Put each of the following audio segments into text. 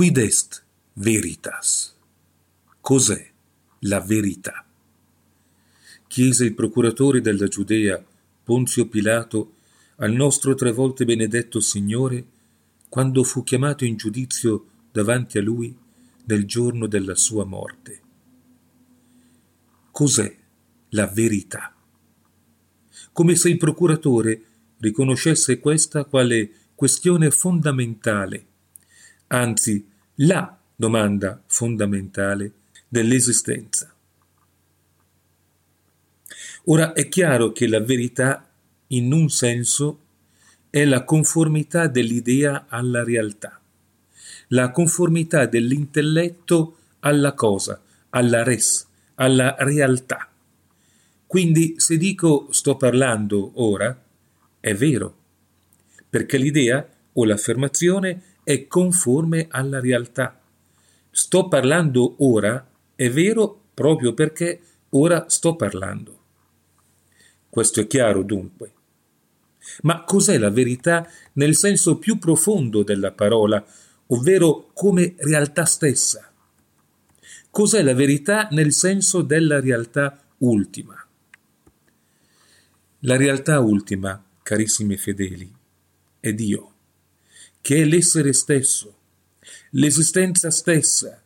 Quid est veritas? Cos'è la verità? Chiese il procuratore della Giudea, Ponzio Pilato, al nostro tre volte benedetto Signore, quando fu chiamato in giudizio davanti a lui nel giorno della sua morte. Cos'è la verità? Come se il procuratore riconoscesse questa quale questione fondamentale, anzi la domanda fondamentale dell'esistenza. Ora è chiaro che la verità, in un senso, è la conformità dell'idea alla realtà, la conformità dell'intelletto alla cosa, alla res, alla realtà. Quindi se dico sto parlando ora, è vero, perché l'idea o l'affermazione è conforme alla realtà. Sto parlando ora è vero proprio perché ora sto parlando. Questo è chiaro dunque. Ma cos'è la verità nel senso più profondo della parola, ovvero come realtà stessa? Cos'è la verità nel senso della realtà ultima? La realtà ultima, carissimi fedeli, è Dio, che è l'essere stesso, l'esistenza stessa,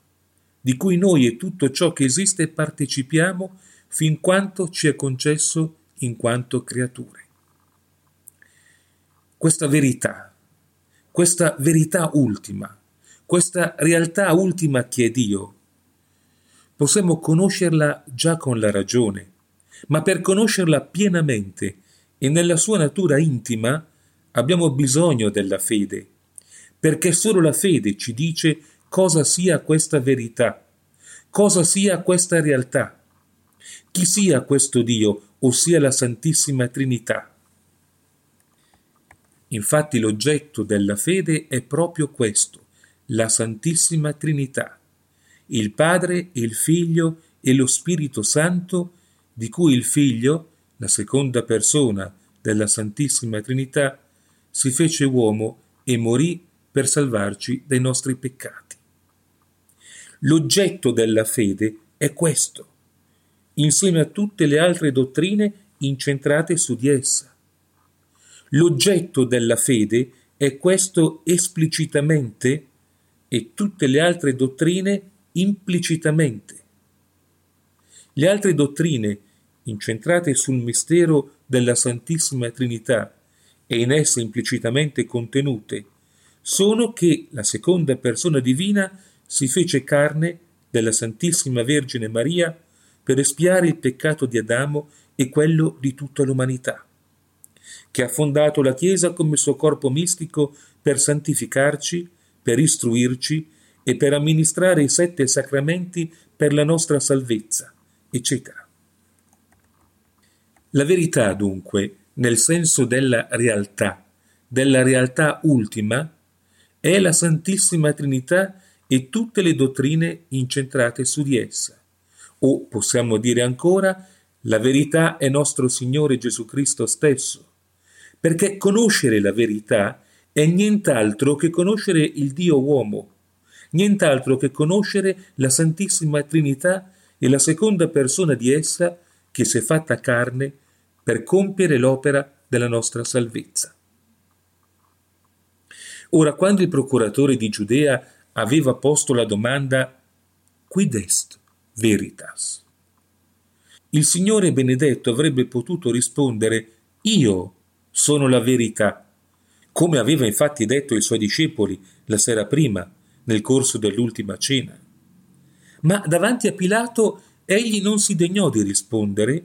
di cui noi e tutto ciò che esiste partecipiamo fin quanto ci è concesso in quanto creature. Questa verità, questa verità ultima, questa realtà ultima che è Dio, possiamo conoscerla già con la ragione, ma per conoscerla pienamente e nella sua natura intima abbiamo bisogno della fede, perché solo la fede ci dice cosa sia questa verità, cosa sia questa realtà, chi sia questo Dio ossia la Santissima Trinità. Infatti l'oggetto della fede è proprio questo, la Santissima Trinità, il Padre, il Figlio e lo Spirito Santo, di cui il Figlio, la seconda persona della Santissima Trinità, si fece uomo e morì per salvarci dai nostri peccati. L'oggetto della fede è questo, insieme a tutte le altre dottrine incentrate su di essa. L'oggetto della fede è questo esplicitamente e tutte le altre dottrine implicitamente. Le altre dottrine, incentrate sul mistero della Santissima Trinità e in esse implicitamente contenute, sono che la seconda persona divina si fece carne della Santissima Vergine Maria per espiare il peccato di Adamo e quello di tutta l'umanità, che ha fondato la Chiesa come suo corpo mistico per santificarci, per istruirci e per amministrare i sette sacramenti per la nostra salvezza, eccetera. La verità, dunque, nel senso della realtà, della realtà ultima, è la Santissima Trinità e tutte le dottrine incentrate su di essa o possiamo dire ancora, la verità è nostro Signore Gesù Cristo stesso, perché conoscere la verità è nient'altro che conoscere il Dio uomo, nient'altro che conoscere la Santissima Trinità e la seconda persona di essa che si è fatta carne per compiere l'opera della nostra salvezza. Ora, quando il procuratore di Giudea aveva posto la domanda quid est? veritas. Il Signore benedetto avrebbe potuto rispondere Io sono la verità, come aveva infatti detto ai suoi discepoli la sera prima, nel corso dell'ultima cena. Ma davanti a Pilato egli non si degnò di rispondere,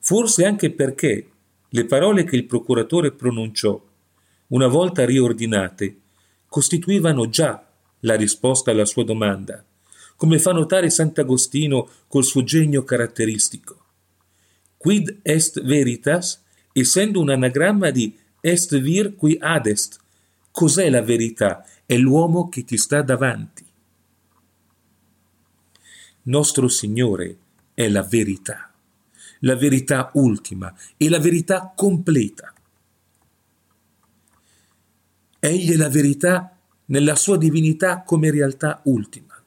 forse anche perché le parole che il procuratore pronunciò, una volta riordinate, costituivano già la risposta alla sua domanda come fa notare Sant'Agostino col suo genio caratteristico. Quid est veritas, essendo un anagramma di est vir qui adest. Cos'è la verità? È l'uomo che ti sta davanti. Nostro Signore è la verità, la verità ultima e la verità completa. Egli è la verità nella sua divinità come realtà ultima.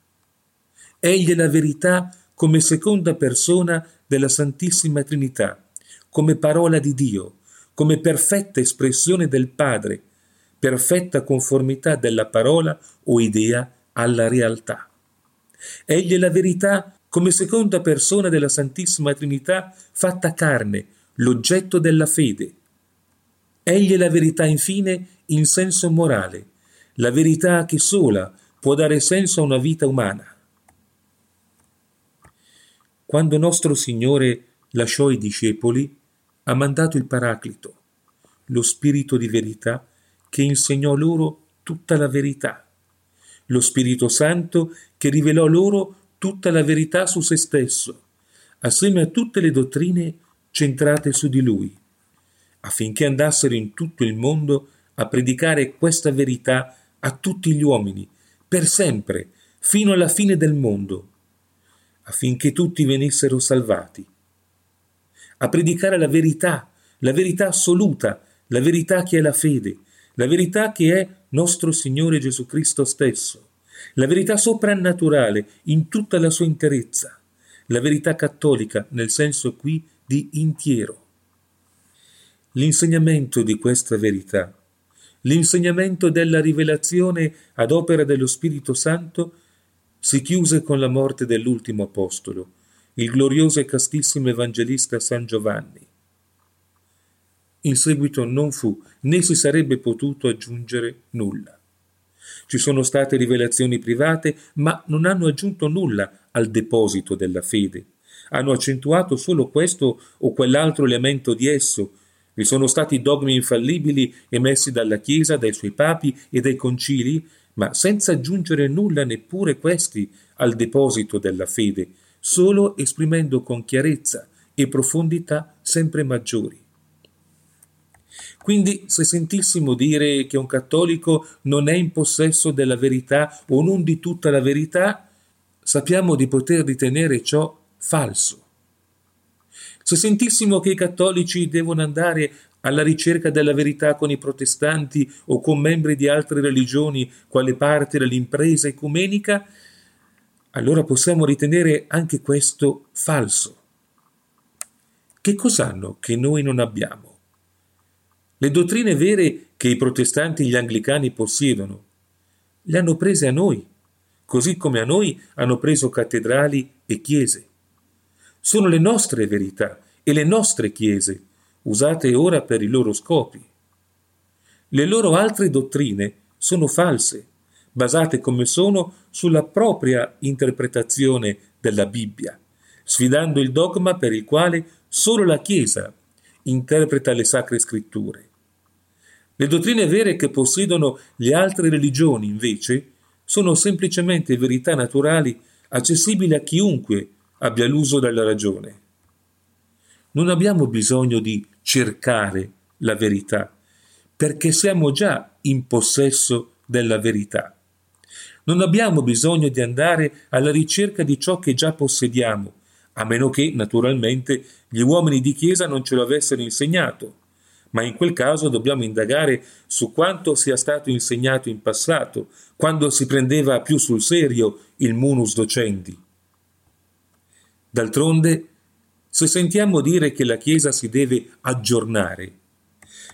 Egli è la verità come seconda persona della Santissima Trinità, come parola di Dio, come perfetta espressione del Padre, perfetta conformità della parola o idea alla realtà. Egli è la verità come seconda persona della Santissima Trinità fatta carne, l'oggetto della fede. Egli è la verità infine in senso morale, la verità che sola può dare senso a una vita umana. Quando nostro Signore lasciò i discepoli, ha mandato il Paraclito, lo Spirito di verità, che insegnò loro tutta la verità, lo Spirito Santo che rivelò loro tutta la verità su se stesso, assieme a tutte le dottrine centrate su di lui, affinché andassero in tutto il mondo a predicare questa verità a tutti gli uomini, per sempre, fino alla fine del mondo, affinché tutti venissero salvati. A predicare la verità, la verità assoluta, la verità che è la fede, la verità che è nostro Signore Gesù Cristo stesso, la verità soprannaturale in tutta la sua interezza, la verità cattolica nel senso qui di intiero. L'insegnamento di questa verità, l'insegnamento della rivelazione ad opera dello Spirito Santo, si chiuse con la morte dell'ultimo apostolo, il glorioso e castissimo evangelista San Giovanni. In seguito non fu né si sarebbe potuto aggiungere nulla. Ci sono state rivelazioni private, ma non hanno aggiunto nulla al deposito della fede. Hanno accentuato solo questo o quell'altro elemento di esso. Vi sono stati dogmi infallibili emessi dalla Chiesa, dai suoi papi e dai concili, ma senza aggiungere nulla neppure questi al deposito della fede, solo esprimendo con chiarezza e profondità sempre maggiori. Quindi se sentissimo dire che un cattolico non è in possesso della verità o non di tutta la verità, sappiamo di poter ritenere ciò falso. Se sentissimo che i cattolici devono andare alla ricerca della verità con i protestanti o con membri di altre religioni quale parte dell'impresa ecumenica, allora possiamo ritenere anche questo falso. Che cos'hanno che noi non abbiamo? Le dottrine vere che i protestanti e gli anglicani possiedono, le hanno prese a noi, così come a noi hanno preso cattedrali e chiese. Sono le nostre verità e le nostre chiese, usate ora per i loro scopi. Le loro altre dottrine sono false, basate come sono sulla propria interpretazione della Bibbia, sfidando il dogma per il quale solo la Chiesa interpreta le sacre scritture. Le dottrine vere che possiedono le altre religioni, invece, sono semplicemente verità naturali accessibili a chiunque abbia l'uso della ragione. Non abbiamo bisogno di cercare la verità, perché siamo già in possesso della verità. Non abbiamo bisogno di andare alla ricerca di ciò che già possediamo, a meno che, naturalmente, gli uomini di Chiesa non ce lo avessero insegnato ma in quel caso dobbiamo indagare su quanto sia stato insegnato in passato, quando si prendeva più sul serio il munus docendi. D'altronde, se sentiamo dire che la Chiesa si deve aggiornare,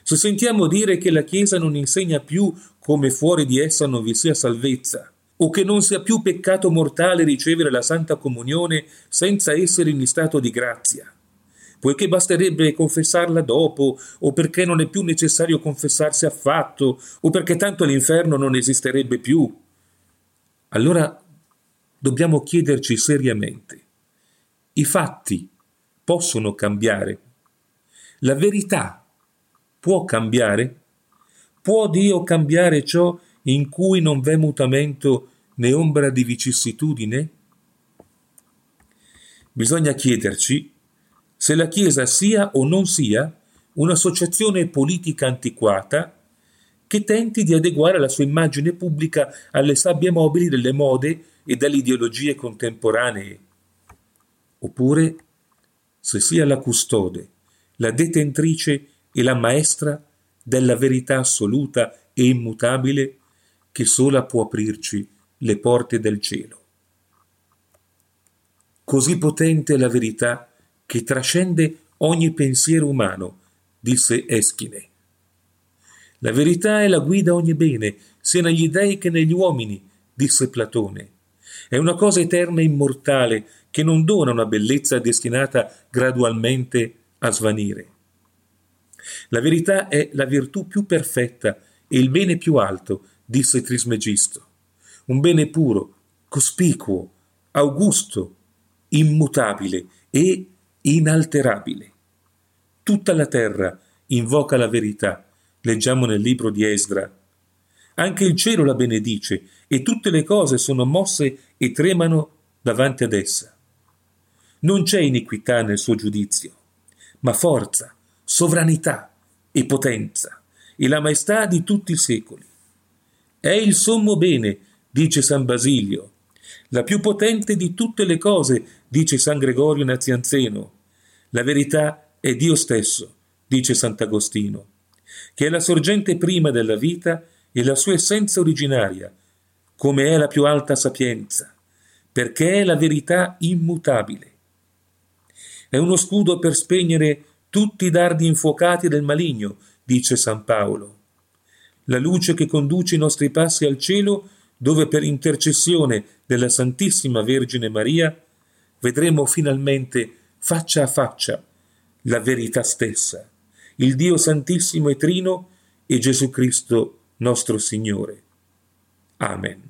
se sentiamo dire che la Chiesa non insegna più come fuori di essa non vi sia salvezza, o che non sia più peccato mortale ricevere la Santa Comunione senza essere in stato di grazia, poiché basterebbe confessarla dopo, o perché non è più necessario confessarsi affatto, o perché tanto l'inferno non esisterebbe più. Allora dobbiamo chiederci seriamente, i fatti possono cambiare? La verità può cambiare? Può Dio cambiare ciò in cui non v'è mutamento né ombra di vicissitudine? Bisogna chiederci se la Chiesa sia o non sia un'associazione politica antiquata che tenti di adeguare la sua immagine pubblica alle sabbie mobili delle mode e delle ideologie contemporanee, oppure se sia la custode, la detentrice e la maestra della verità assoluta e immutabile che sola può aprirci le porte del cielo. Così potente è la verità che trascende ogni pensiero umano, disse Eschine. La verità è la guida a ogni bene, sia negli dei che negli uomini, disse Platone. È una cosa eterna e immortale che non dona una bellezza destinata gradualmente a svanire. La verità è la virtù più perfetta e il bene più alto, disse Trismegisto. Un bene puro, cospicuo, augusto, immutabile e inalterabile. Tutta la terra invoca la verità, leggiamo nel libro di Esdra. Anche il cielo la benedice e tutte le cose sono mosse e tremano davanti ad essa. Non c'è iniquità nel suo giudizio, ma forza, sovranità e potenza e la maestà di tutti i secoli. È il sommo bene, dice San Basilio, la più potente di tutte le cose, dice San Gregorio Nazianzeno. La verità è Dio stesso, dice Sant'Agostino, che è la sorgente prima della vita e la sua essenza originaria, come è la più alta sapienza, perché è la verità immutabile. È uno scudo per spegnere tutti i dardi infuocati del maligno, dice San Paolo. La luce che conduce i nostri passi al cielo, dove per intercessione della Santissima Vergine Maria vedremo finalmente faccia a faccia la verità stessa, il Dio Santissimo e Trino e Gesù Cristo nostro Signore. Amen.